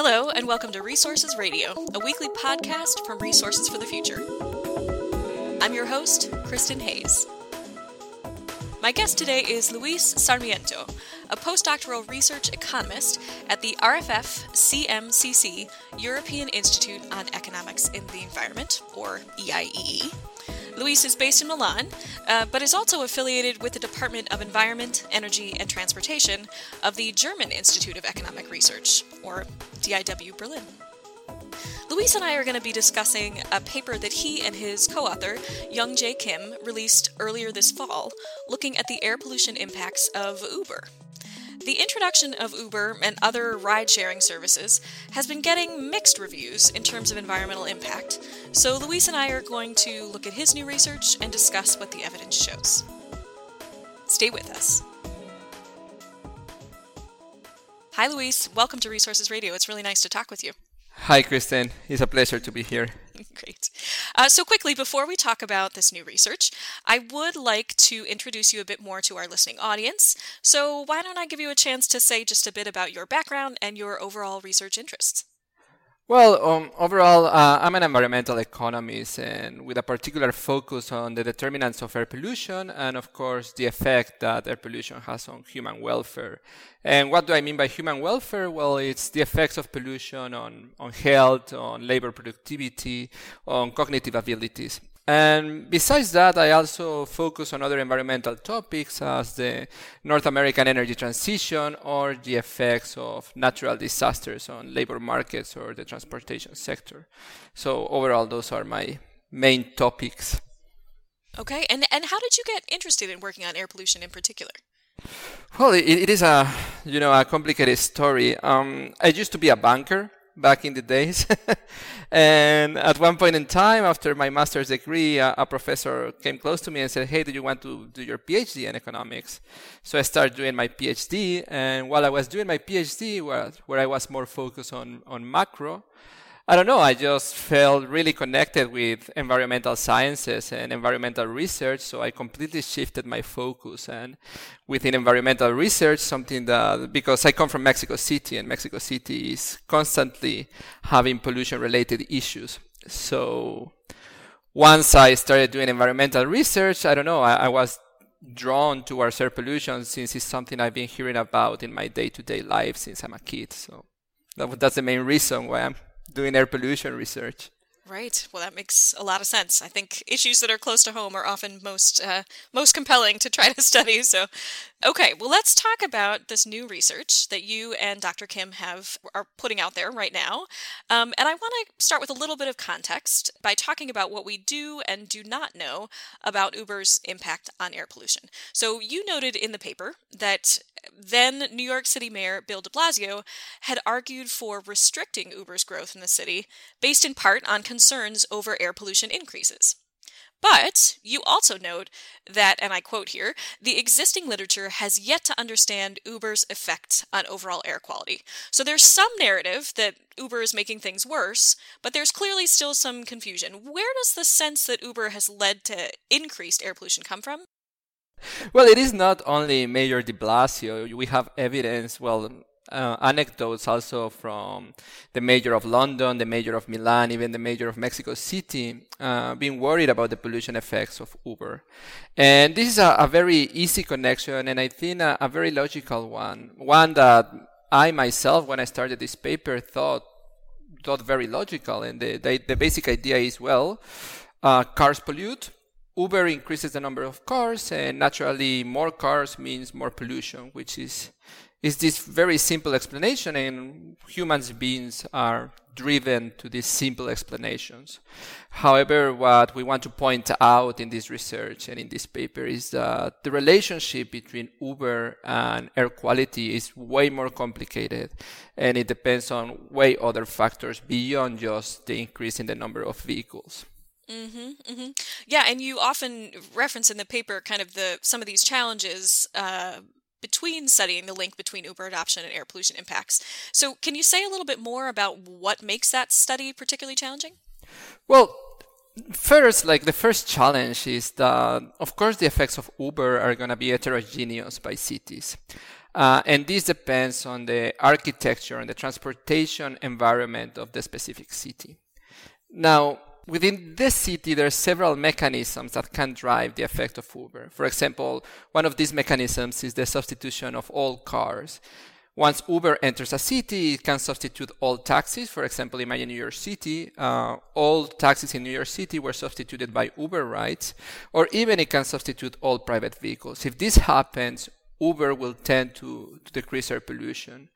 Hello, and welcome to Resources Radio, a weekly podcast from Resources for the Future. I'm your host, Kristin Hayes. My guest today is Luis Sarmiento, a postdoctoral research economist at the RFF CMCC European Institute on Economics in the Environment, or EIEE. Luis is based in Milan, uh, but is also affiliated with the Department of Environment, Energy, and Transportation of the German Institute of Economic Research, or DIW Berlin. Luis and I are going to be discussing a paper that he and his co author, Yeong Jae Kim, released earlier this fall, looking at the air pollution impacts of Uber. The introduction of Uber and other ride sharing services has been getting mixed reviews in terms of environmental impact, so Luis and I are going to look at his new research and discuss what the evidence shows. Stay with us. Hi, Luis. Welcome to Resources Radio. It's really nice to talk with you. Hi, Kristin. It's a pleasure to be here. Uh, so, quickly, before we talk about this new research, I would like to introduce you a bit more to our listening audience. So, why don't I give you a chance to say just a bit about your background and your overall research interests? Well, um, overall, uh, I'm an environmental economist and with a particular focus on the determinants of air pollution and, of course, the effect that air pollution has on human welfare. And what do I mean by human welfare? Well, it's the effects of pollution on, on health, on labor productivity, on cognitive abilities. And besides that, I also focus on other environmental topics as the North American energy transition or the effects of natural disasters on labor markets or the transportation sector. So overall, those are my main topics. Okay, and and how did you get interested in working on air pollution in particular? Well, it, it is a you know a complicated story. Um, I used to be a banker back in the days. and at one point in time, after my master's degree, a, a, professor came close to me and said, Hey, do you want to do your PhD in economics? So I started doing my PhD. And while I was doing my PhD, where, where I was more focused on, on macro, I don't know, I just felt really connected with environmental sciences and environmental research, so I completely shifted my focus. And within environmental research, something that, because I come from Mexico City, and Mexico City is constantly having pollution related issues. So once I started doing environmental research, I don't know, I, I was drawn towards air pollution since it's something I've been hearing about in my day to day life since I'm a kid. So that, that's the main reason why I'm doing air pollution research. Right. Well, that makes a lot of sense. I think issues that are close to home are often most uh, most compelling to try to study. So, okay. Well, let's talk about this new research that you and Dr. Kim have are putting out there right now. Um, and I want to start with a little bit of context by talking about what we do and do not know about Uber's impact on air pollution. So, you noted in the paper that then New York City Mayor Bill de Blasio had argued for restricting Uber's growth in the city based in part on concerns over air pollution increases. But you also note that, and I quote here, the existing literature has yet to understand Uber's effect on overall air quality. So there's some narrative that Uber is making things worse, but there's clearly still some confusion. Where does the sense that Uber has led to increased air pollution come from? Well, it is not only Mayor de Blasio. We have evidence, well, uh, anecdotes also from the mayor of London, the mayor of Milan, even the mayor of Mexico City, uh, being worried about the pollution effects of Uber. And this is a, a very easy connection, and I think a, a, very logical one. One that I myself, when I started this paper, thought thought very logical. And the, the, the basic idea is well, uh, cars pollute, Uber increases the number of cars, and naturally, more cars means more pollution, which is is this very simple explanation, and humans beings are driven to these simple explanations. However, what we want to point out in this research and in this paper is that the relationship between Uber and air quality is way more complicated, and it depends on way other factors beyond just the increase in the number of vehicles. Mm-hmm, mm-hmm. Yeah, and you often reference in the paper kind of the some of these challenges uh, between studying the link between Uber adoption and air pollution impacts. So, can you say a little bit more about what makes that study particularly challenging? Well, first, like the first challenge is that, of course, the effects of Uber are going to be heterogeneous by cities. Uh, and this depends on the architecture and the transportation environment of the specific city. Now, within this city, there are several mechanisms that can drive the effect of Uber. For example, one of these mechanisms is the substitution of all cars. Once Uber enters a city, it can substitute all taxis. For example, imagine New York City. Uh, all taxis in New York City were substituted by Uber rides, or even it can substitute all private vehicles. If this happens, Uber will tend to, to decrease air pollution.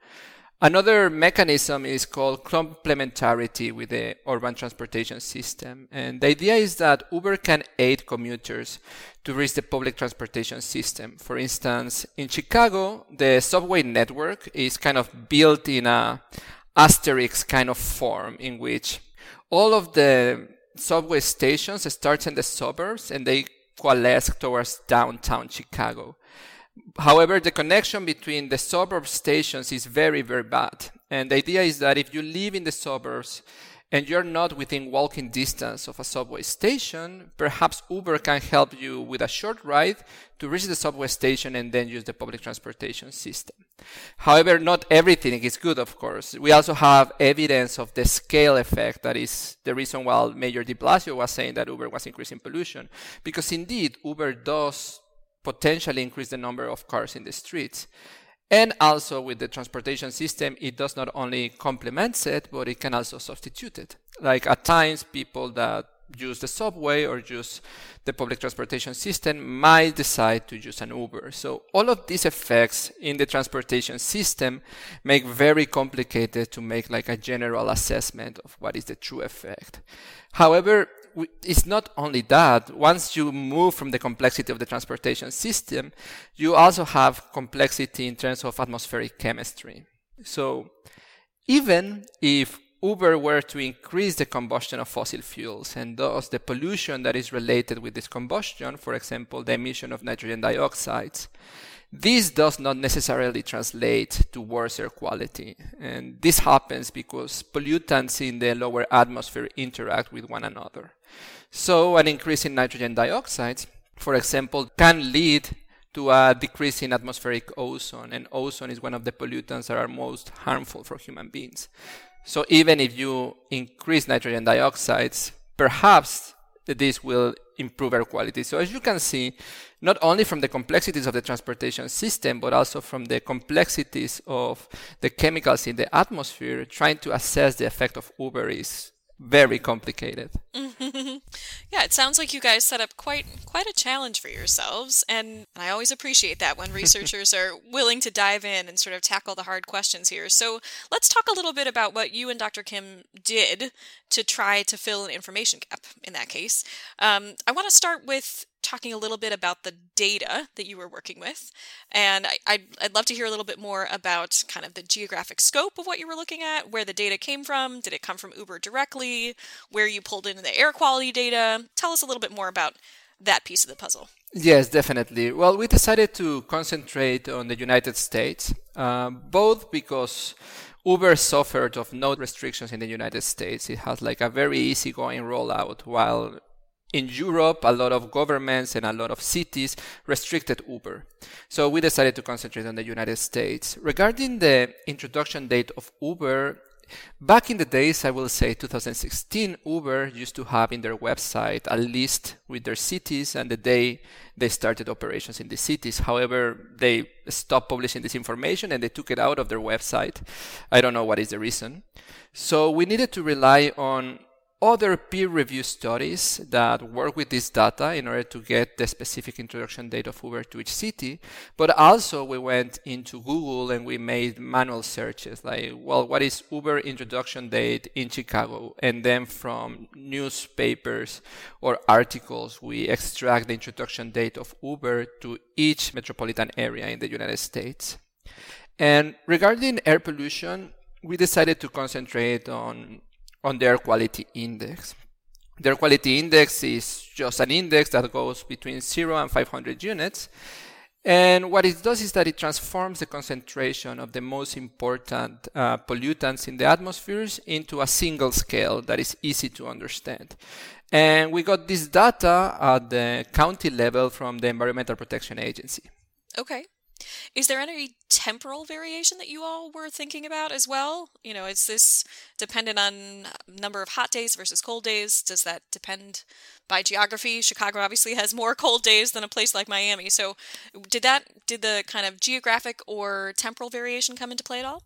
Another mechanism is called complementarity with the urban transportation system. And the idea is that Uber can aid commuters to reach the public transportation system. For instance, in Chicago, the subway network is kind of built in a asterisk kind of form in which all of the subway stations start in the suburbs and they coalesce towards downtown Chicago. However, the connection between the suburb stations is very, very bad. And the idea is that if you live in the suburbs and you're not within walking distance of a subway station, perhaps Uber can help you with a short ride to reach the subway station and then use the public transportation system. However, not everything is good, of course. We also have evidence of the scale effect that is the reason why Mayor de Blasio was saying that Uber was increasing pollution. Because indeed, Uber does potentially increase the number of cars in the streets. And also with the transportation system, it does not only complement it, but it can also substitute it. Like at times, people that use the subway or use the public transportation system might decide to use an Uber. So all of these effects in the transportation system make very complicated to make like a general assessment of what is the true effect. However, it's not only that. Once you move from the complexity of the transportation system, you also have complexity in terms of atmospheric chemistry. So even if Uber were to increase the combustion of fossil fuels and thus the pollution that is related with this combustion, for example, the emission of nitrogen dioxides, this does not necessarily translate to worse air quality. And this happens because pollutants in the lower atmosphere interact with one another. So an increase in nitrogen dioxide, for example, can lead to a decrease in atmospheric ozone. And ozone is one of the pollutants that are most harmful for human beings. So even if you increase nitrogen dioxides, perhaps this will improve air quality. So as you can see, not only from the complexities of the transportation system, but also from the complexities of the chemicals in the atmosphere, trying to assess the effect of Uber is very complicated. yeah, it sounds like you guys set up quite quite a challenge for yourselves, and I always appreciate that when researchers are willing to dive in and sort of tackle the hard questions here. So let's talk a little bit about what you and Dr. Kim did to try to fill an information gap. In that case, um, I want to start with talking a little bit about the data that you were working with. And I, I'd, I'd love to hear a little bit more about kind of the geographic scope of what you were looking at, where the data came from. Did it come from Uber directly? Where you pulled in the air quality data? Tell us a little bit more about that piece of the puzzle. Yes, definitely. Well, we decided to concentrate on the United States, uh, both because Uber suffered of no restrictions in the United States. It has like a very easygoing rollout, while in Europe, a lot of governments and a lot of cities restricted Uber. So we decided to concentrate on the United States. Regarding the introduction date of Uber, back in the days, I will say 2016, Uber used to have in their website a list with their cities and the day they started operations in the cities. However, they stopped publishing this information and they took it out of their website. I don't know what is the reason. So we needed to rely on other peer review studies that work with this data in order to get the specific introduction date of Uber to each city. But also we went into Google and we made manual searches like, well, what is Uber introduction date in Chicago? And then from newspapers or articles, we extract the introduction date of Uber to each metropolitan area in the United States. And regarding air pollution, we decided to concentrate on on the air quality index. The air quality index is just an index that goes between 0 and 500 units. And what it does is that it transforms the concentration of the most important uh, pollutants in the atmospheres into a single scale that is easy to understand. And we got this data at the county level from the Environmental Protection Agency. Okay. Is there any temporal variation that you all were thinking about as well? You know, is this dependent on number of hot days versus cold days? Does that depend by geography? Chicago obviously has more cold days than a place like Miami. So, did that did the kind of geographic or temporal variation come into play at all?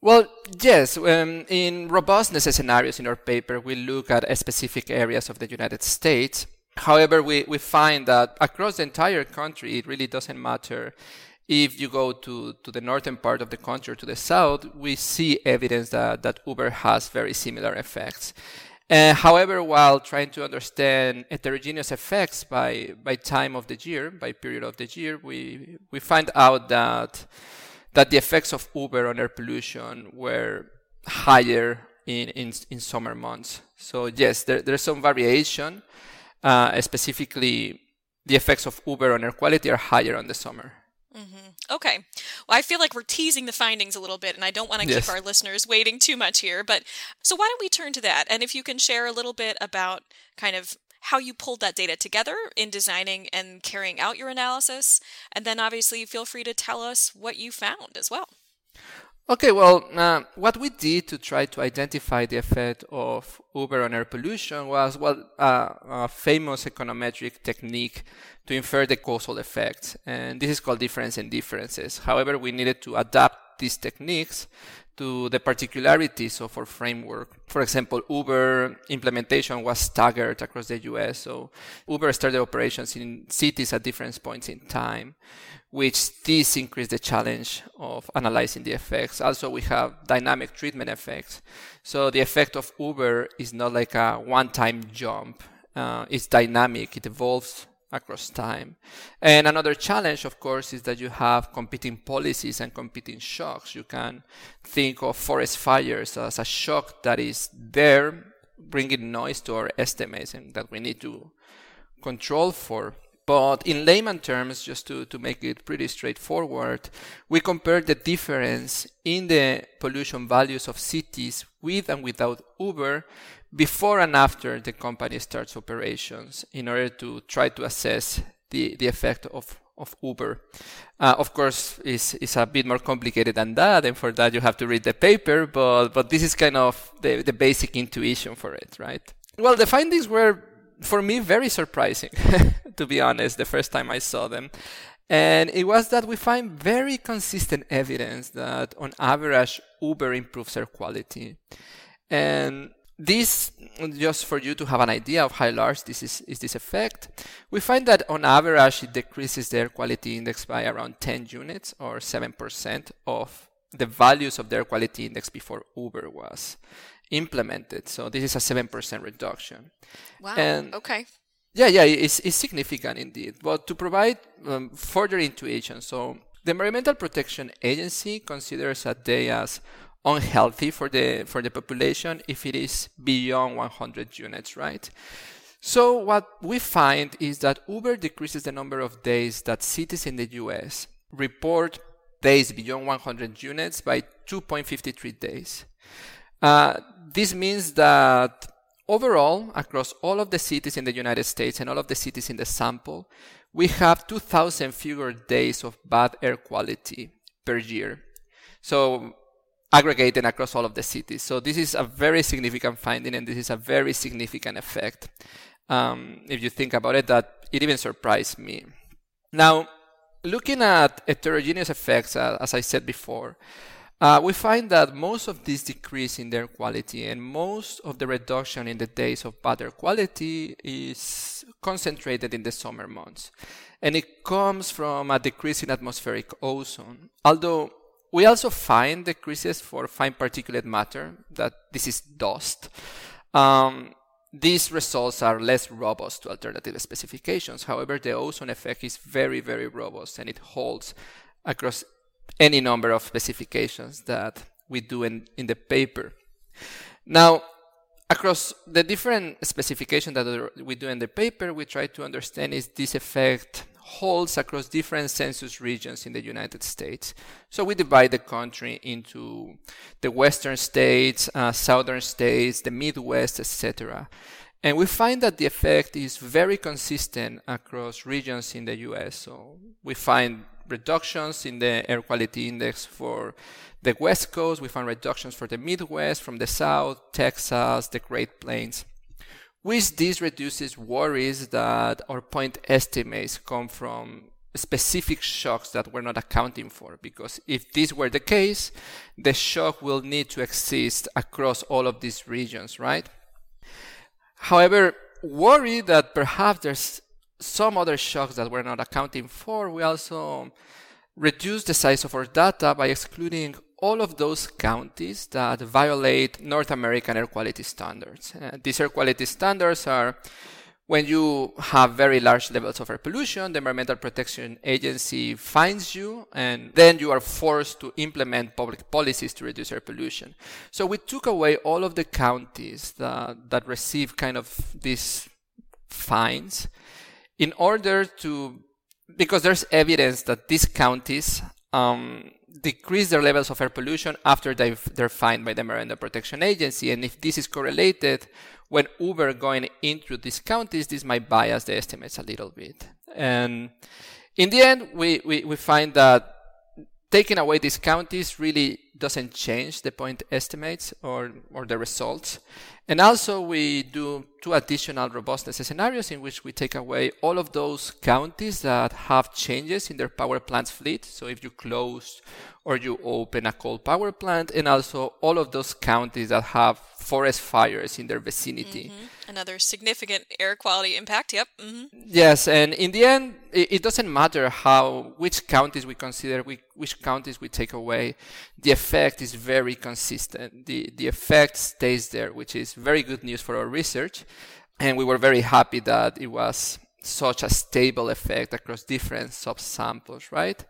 Well, yes. Um, in robustness scenarios in our paper, we look at specific areas of the United States. However, we, we find that across the entire country, it really doesn't matter if you go to, to the northern part of the country or to the south, we see evidence that, that Uber has very similar effects. Uh, however, while trying to understand heterogeneous effects by, by time of the year, by period of the year, we, we find out that, that the effects of Uber on air pollution were higher in, in, in summer months. So yes, there, there's some variation. Uh, specifically, the effects of Uber on air quality are higher on the summer. Mm-hmm. Okay. Well, I feel like we're teasing the findings a little bit, and I don't want to yes. keep our listeners waiting too much here. But so why don't we turn to that? And if you can share a little bit about kind of how you pulled that data together in designing and carrying out your analysis. And then obviously feel free to tell us what you found as well. Okay, well, uh, what we did to try to identify the effect of Uber on air pollution was well, uh, a famous econometric technique to infer the causal effects, and this is called difference in differences. However, we needed to adapt these techniques to the particularities of our framework. For example, Uber implementation was staggered across the US. So Uber started operations in cities at different points in time, which this increased the challenge of analyzing the effects. Also, we have dynamic treatment effects. So the effect of Uber is not like a one-time jump. Uh, it's dynamic. It evolves across time. And another challenge, of course, is that you have competing policies and competing shocks. You can think of forest fires as a shock that is there, bringing noise to our estimates and that we need to control for. But in layman terms, just to, to make it pretty straightforward, we compare the difference in the pollution values of cities with and without Uber before and after the company starts operations in order to try to assess the, the effect of, of Uber. Uh, of course, it's, it's a bit more complicated than that, and for that you have to read the paper, but, but this is kind of the, the basic intuition for it, right? Well, the findings were, for me, very surprising, to be honest, the first time I saw them. And it was that we find very consistent evidence that on average, Uber improves air quality. And this, just for you to have an idea of how large this is, is this effect, we find that on average it decreases the air quality index by around 10 units or 7% of the values of the air quality index before Uber was implemented. So this is a 7% reduction. Wow. And okay. Yeah, yeah, it's, it's significant indeed. But to provide um, further intuition, so the Environmental Protection Agency considers a day as unhealthy for the for the population if it is beyond 100 units, right? So what we find is that Uber decreases the number of days that cities in the US report days beyond 100 units by 2.53 days. Uh, this means that overall, across all of the cities in the United States and all of the cities in the sample, we have 2,000 fewer days of bad air quality per year. So aggregated across all of the cities. So this is a very significant finding, and this is a very significant effect. Um, if you think about it, that it even surprised me. Now, looking at heterogeneous effects, uh, as I said before, uh, we find that most of this decrease in their quality and most of the reduction in the days of air quality is concentrated in the summer months. And it comes from a decrease in atmospheric ozone. Although we also find decreases for fine particulate matter, that this is dust. Um, these results are less robust to alternative specifications. However, the ozone effect is very, very robust and it holds across any number of specifications that we do in, in the paper. Now, across the different specifications that we do in the paper, we try to understand is this effect holds across different census regions in the United States. So we divide the country into the western states, uh, southern states, the Midwest, etc. And we find that the effect is very consistent across regions in the US. So we find reductions in the air quality index for the West Coast, we find reductions for the Midwest, from the South, Texas, the Great Plains. With this reduces worries that our point estimates come from specific shocks that we're not accounting for. Because if this were the case, the shock will need to exist across all of these regions, right? However, worry that perhaps there's some other shocks that we're not accounting for, we also reduce the size of our data by excluding all of those counties that violate North American air quality standards. Uh, these air quality standards are when you have very large levels of air pollution, the Environmental Protection Agency finds you, and then you are forced to implement public policies to reduce air pollution. So we took away all of the counties that, that receive kind of these fines in order to, because there's evidence that these counties um, decrease their levels of air pollution after they're fined by the Environmental Protection Agency. And if this is correlated when Uber going into these counties, this might bias the estimates a little bit. And in the end, we, we, we find that taking away these counties really doesn't change the point estimates or, or the results. And also we do two additional robustness scenarios in which we take away all of those counties that have changes in their power plants fleet. So if you close or you open a coal power plant, and also all of those counties that have forest fires in their vicinity. Mm-hmm. Another significant air quality impact. Yep. Mm-hmm. Yes, and in the end, it, doesn't matter how which counties we consider, which counties we take away. The effect is very consistent. The the effect stays there, which is very good news for our research, and we were very happy that it was such a stable effect across different subsamples, right?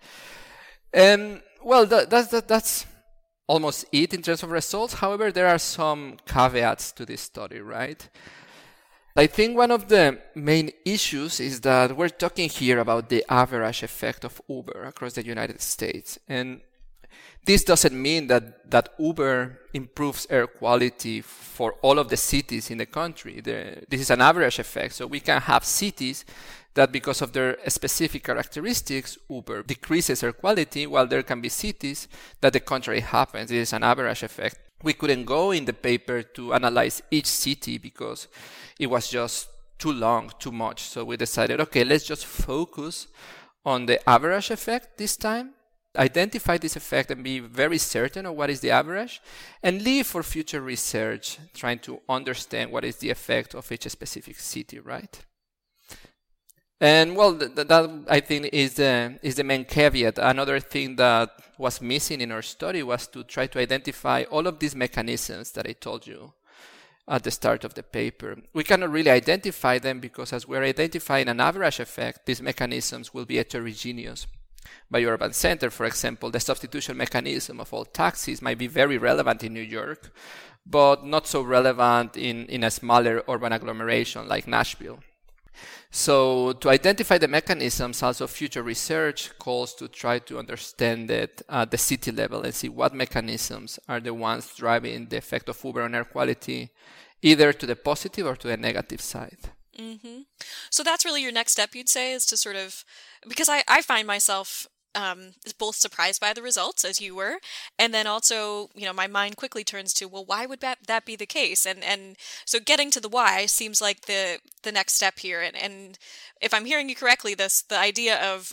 And well, that, that's that, that's almost it in terms of results. However, there are some caveats to this study, right? I think one of the main issues is that we're talking here about the average effect of Uber across the United States. And this doesn't mean that, that Uber improves air quality for all of the cities in the country. The, this is an average effect. So we can have cities that because of their specific characteristics, Uber decreases air quality, while there can be cities that the contrary happens. It is an average effect. We couldn't go in the paper to analyze each city because it was just too long, too much. So we decided, okay, let's just focus on the average effect this time, identify this effect and be very certain of what is the average, and leave for future research trying to understand what is the effect of each specific city, right? And well, th- that I think is the is the main caveat. Another thing that was missing in our study was to try to identify all of these mechanisms that I told you at the start of the paper. We cannot really identify them because as we're identifying an average effect, these mechanisms will be heterogeneous. By urban center, for example, the substitution mechanism of all taxis might be very relevant in New York, but not so relevant in, in a smaller urban agglomeration like Nashville. So to identify the mechanisms, also future research calls to try to understand it at the city level and see what mechanisms are the ones driving the effect of Uber on air quality, either to the positive or to the negative side. Mm-hmm. So that's really your next step, you'd say, is to sort of because I, I find myself um, both surprised by the results as you were, and then also, you know, my mind quickly turns to, well, why would that, that be the case? And and so getting to the why seems like the the next step here. And and if I'm hearing you correctly, this the idea of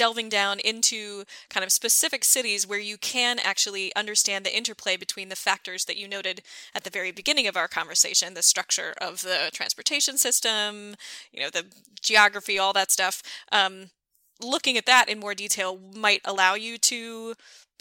delving down into kind of specific cities where you can actually understand the interplay between the factors that you noted at the very beginning of our conversation the structure of the transportation system you know the geography all that stuff um, looking at that in more detail might allow you to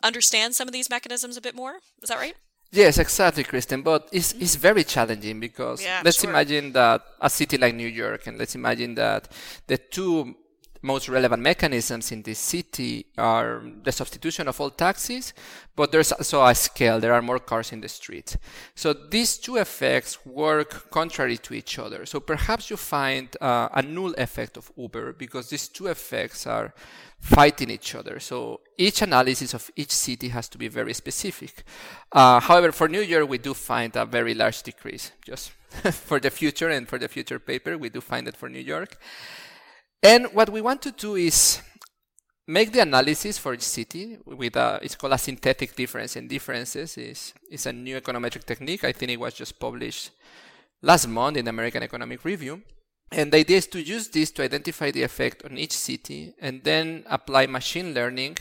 understand some of these mechanisms a bit more. Is that right? Yes, exactly, Kristin. But it's, it's very challenging because yeah, let's sure. imagine that a city like New York, and let's imagine that the two most relevant mechanisms in this city are the substitution of all taxis, but there's also a scale. There are more cars in the street. So these two effects work contrary to each other. So perhaps you find uh, a null effect of Uber because these two effects are fighting each other. So each analysis of each city has to be very specific. Uh, however, for New York, we do find a very large decrease, just for the future and for the future paper. We do find it for New York. And what we want to do is make the analysis for each city with a, it's called a synthetic difference and differences is, is a new econometric technique. I think it was just published last month in the American Economic Review. And the idea is to use this to identify the effect on each city and then apply machine learning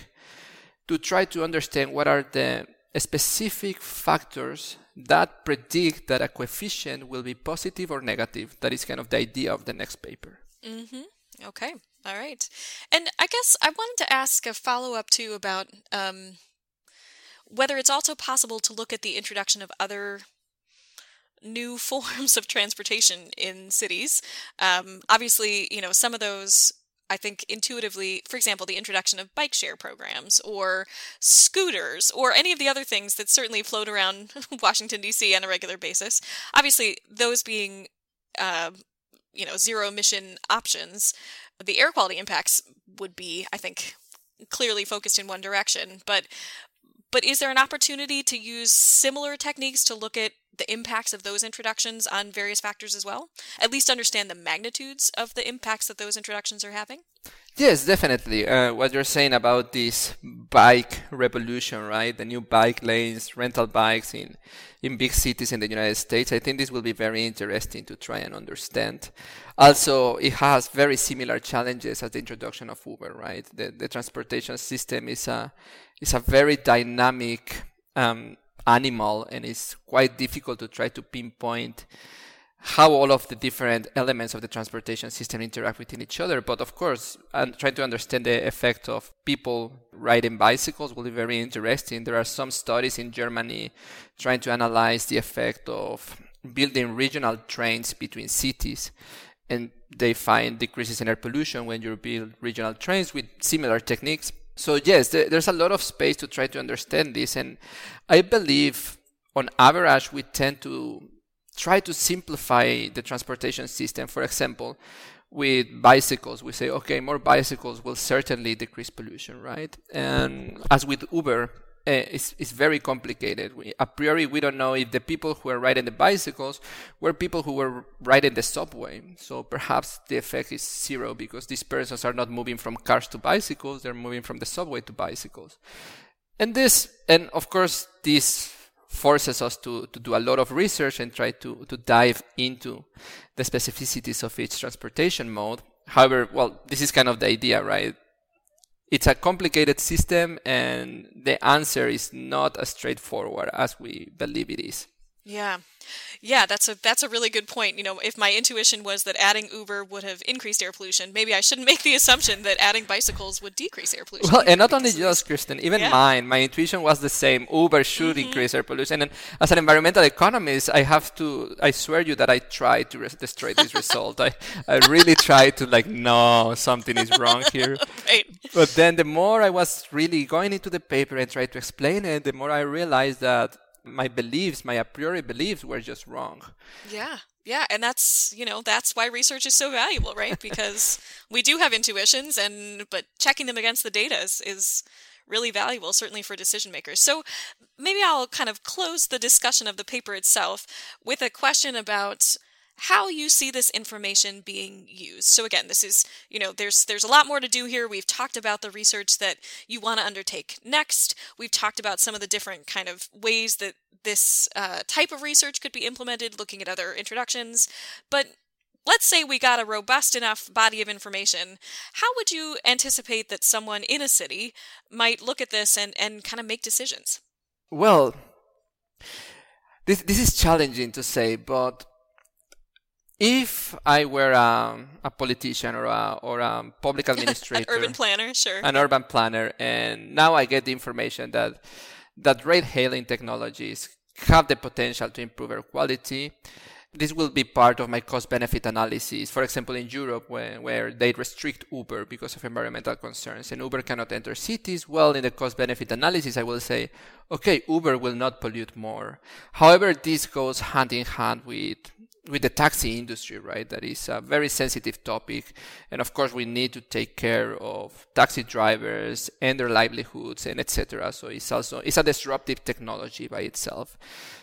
to try to understand what are the specific factors that predict that a coefficient will be positive or negative. That is kind of the idea of the next paper. Mm-hmm. Okay. All right. And I guess I wanted to ask a follow up too about um, whether it's also possible to look at the introduction of other new forms of transportation in cities. Um, obviously, you know, some of those I think intuitively, for example, the introduction of bike share programs or scooters or any of the other things that certainly float around Washington, D.C. on a regular basis. Obviously, those being, uh, you know, zero emission options, the air quality impacts would be, I think, clearly focused in one direction. But but is there an opportunity to use similar techniques to look at the impacts of those introductions on various factors as well? At least understand the magnitudes of the impacts that those introductions are having? Yes, definitely. Uh, what you're saying about this bike revolution, right? The new bike lanes, rental bikes in, in big cities in the United States. I think this will be very interesting to try and understand. Also, it has very similar challenges as the introduction of Uber, right? The, the transportation system is a, is a very dynamic um, animal and it's quite difficult to try to pinpoint how all of the different elements of the transportation system interact within each other. But of course, and trying to understand the effect of people riding bicycles will be very interesting. There are some studies in Germany trying to analyze the effect of building regional trains between cities. And they find decreases in air pollution when you build regional trains with similar techniques. So yes, there's a lot of space to try to understand this, and I believe on average we tend to try to simplify the transportation system. For example, with bicycles, we say, okay, more bicycles will certainly decrease pollution, right? And as with Uber, uh, it's, it's very complicated. We, a priori, we don't know if the people who are riding the bicycles were people who were riding the subway. So perhaps the effect is zero because these persons are not moving from cars to bicycles; they're moving from the subway to bicycles. And this, and of course, this forces us to, to do a lot of research and try to, to dive into the specificities of each transportation mode. However, well, this is kind of the idea, right? It's a complicated system and the answer is not as straightforward as we believe it is. Yeah. Yeah, that's a that's a really good point. You know, if my intuition was that adding Uber would have increased air pollution, maybe I shouldn't make the assumption that adding bicycles would decrease air pollution. Well, and not only just Kristin, even yeah. mine, my intuition was the same. Uber should mm-hmm. increase air pollution. And as an environmental economist, I have to I swear you that I tried to destroy this result. I I really tried to like no, something is wrong here. right. But then the more I was really going into the paper and try to explain it, the more I realized that my beliefs, my a priori beliefs were just wrong. Yeah. Yeah, and that's, you know, that's why research is so valuable, right? Because we do have intuitions and but checking them against the data is, is really valuable certainly for decision makers. So maybe I'll kind of close the discussion of the paper itself with a question about how you see this information being used. So again, this is, you know, there's there's a lot more to do here. We've talked about the research that you want to undertake next. We've talked about some of the different kind of ways that this uh, type of research could be implemented, looking at other introductions. But let's say we got a robust enough body of information. How would you anticipate that someone in a city might look at this and, and kind of make decisions? Well, this, this is challenging to say, but if I were a, a politician or a, or a public administrator, an urban planner, sure, an urban planner, and now I get the information that that ride hailing technologies have the potential to improve air quality. This will be part of my cost benefit analysis. For example, in Europe, where, where they restrict Uber because of environmental concerns and Uber cannot enter cities, well, in the cost benefit analysis, I will say, okay, Uber will not pollute more. However, this goes hand in hand with with the taxi industry, right? That is a very sensitive topic, and of course we need to take care of taxi drivers and their livelihoods and etc. So it's also it's a disruptive technology by itself.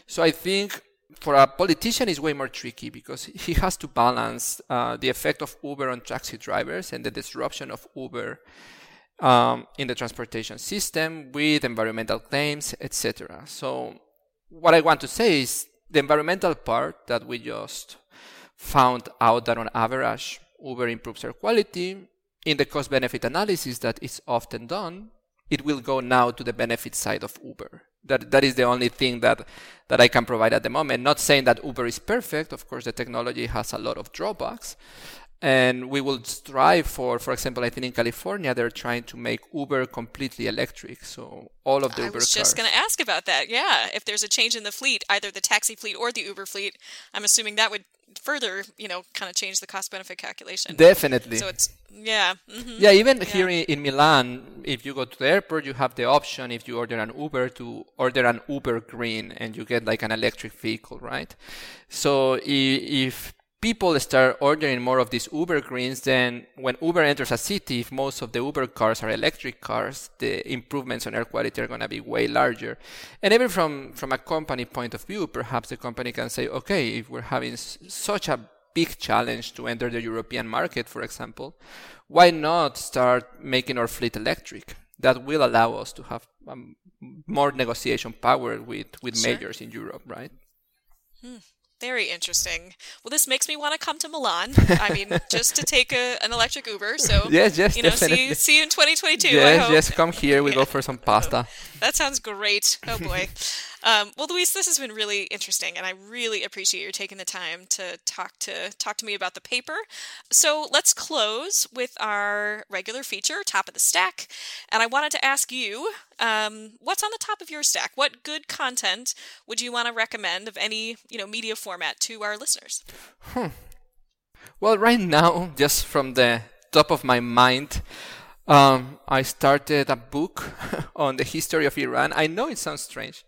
So I think for a politician is way more tricky because he has to balance uh, the effect of Uber on taxi drivers and the disruption of Uber um, in the transportation system with environmental claims, etc. So, what I want to say is the environmental part that we just found out that on average Uber improves air quality. In the cost benefit analysis that is often done, it will go now to the benefit side of Uber. That, that is the only thing that, that I can provide at the moment. Not saying that Uber is perfect. Of course, the technology has a lot of drawbacks and we will strive for for example i think in california they're trying to make uber completely electric so all of the I uber cars. I was just going to ask about that yeah if there's a change in the fleet either the taxi fleet or the uber fleet i'm assuming that would further you know kind of change the cost benefit calculation definitely so it's yeah mm-hmm. yeah even yeah. here in, in milan if you go to the airport you have the option if you order an uber to order an uber green and you get like an electric vehicle right so if people start ordering more of these Uber greens, then when Uber enters a city, if most of the Uber cars are electric cars, the improvements on air quality are going to be way larger. And even from, from a company point of view, perhaps the company can say, okay, if we're having s- such a big challenge to enter the European market, for example, why not start making our fleet electric? That will allow us to have um, more negotiation power with, with sure. majors in Europe, right? Hmm. Very interesting. Well, this makes me want to come to Milan. I mean, just to take a, an electric Uber. So yes, yes, you know, definitely. see, see you in 2022. Yes, yes, come here. We yeah. go for some pasta. that sounds great. Oh boy. Um, well, Luis, this has been really interesting, and I really appreciate you taking the time to talk to talk to me about the paper. So let's close with our regular feature, top of the stack. And I wanted to ask you, um, what's on the top of your stack? What good content would you want to recommend of any you know media format to our listeners? Hmm. Well, right now, just from the top of my mind. Um, I started a book on the history of Iran. I know it sounds strange,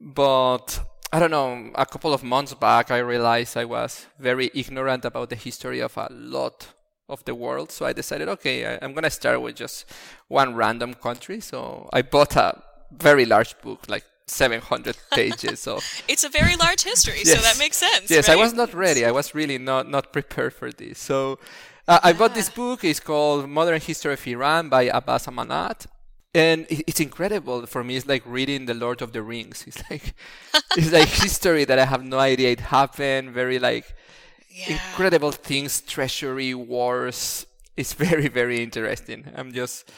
but I don't know, a couple of months back, I realized I was very ignorant about the history of a lot of the world. So I decided, okay, I, am going to start with just one random country. So I bought a very large book, like 700 pages. So it's a very large history, yes. so that makes sense. Yes, right? I was not ready. I was really not, not prepared for this. So uh, I bought this book. It's called Modern History of Iran by Abbas Amanat and it's incredible for me. It's like reading the Lord of the Rings. It's like it's like history that I have no idea it happened. Very like yeah. incredible things, treasury, wars. It's very very interesting. I'm just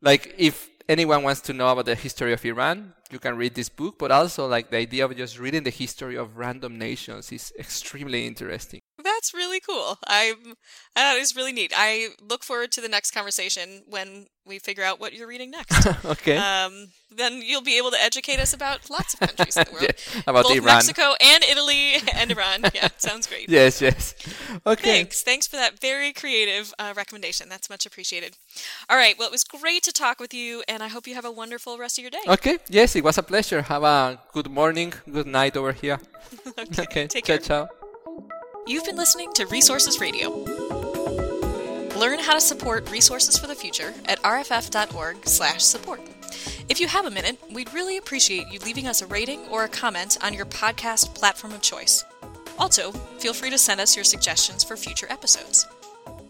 like if anyone wants to know about the history of Iran, you can read this book. But also like the idea of just reading the history of random nations is extremely interesting. That's really cool. I'm that is really neat. I look forward to the next conversation when we figure out what you're reading next. okay. Um, then you'll be able to educate us about lots of countries in the world. yeah, about Both Iran. Mexico and Italy and Iran. Yeah, sounds great. yes, yes. Okay. Thanks. Thanks for that very creative uh, recommendation. That's much appreciated. All right. Well, it was great to talk with you, and I hope you have a wonderful rest of your day. Okay. Yes, it was a pleasure. Have a good morning, good night over here. okay. okay. Take ciao, care. ciao. You've been listening to Resources Radio. Learn how to support Resources for the Future at rff.org/support. If you have a minute, we'd really appreciate you leaving us a rating or a comment on your podcast platform of choice. Also, feel free to send us your suggestions for future episodes.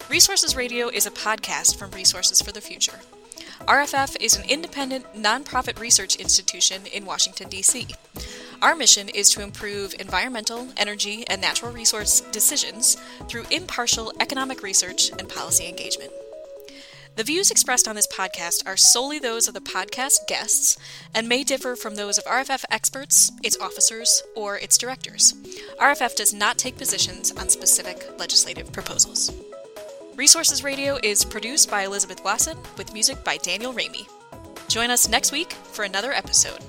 Resources Radio is a podcast from Resources for the Future. RFF is an independent, nonprofit research institution in Washington, D.C. Our mission is to improve environmental, energy, and natural resource decisions through impartial economic research and policy engagement. The views expressed on this podcast are solely those of the podcast guests and may differ from those of RFF experts, its officers, or its directors. RFF does not take positions on specific legislative proposals. Resources Radio is produced by Elizabeth Wason with music by Daniel Raimi. Join us next week for another episode.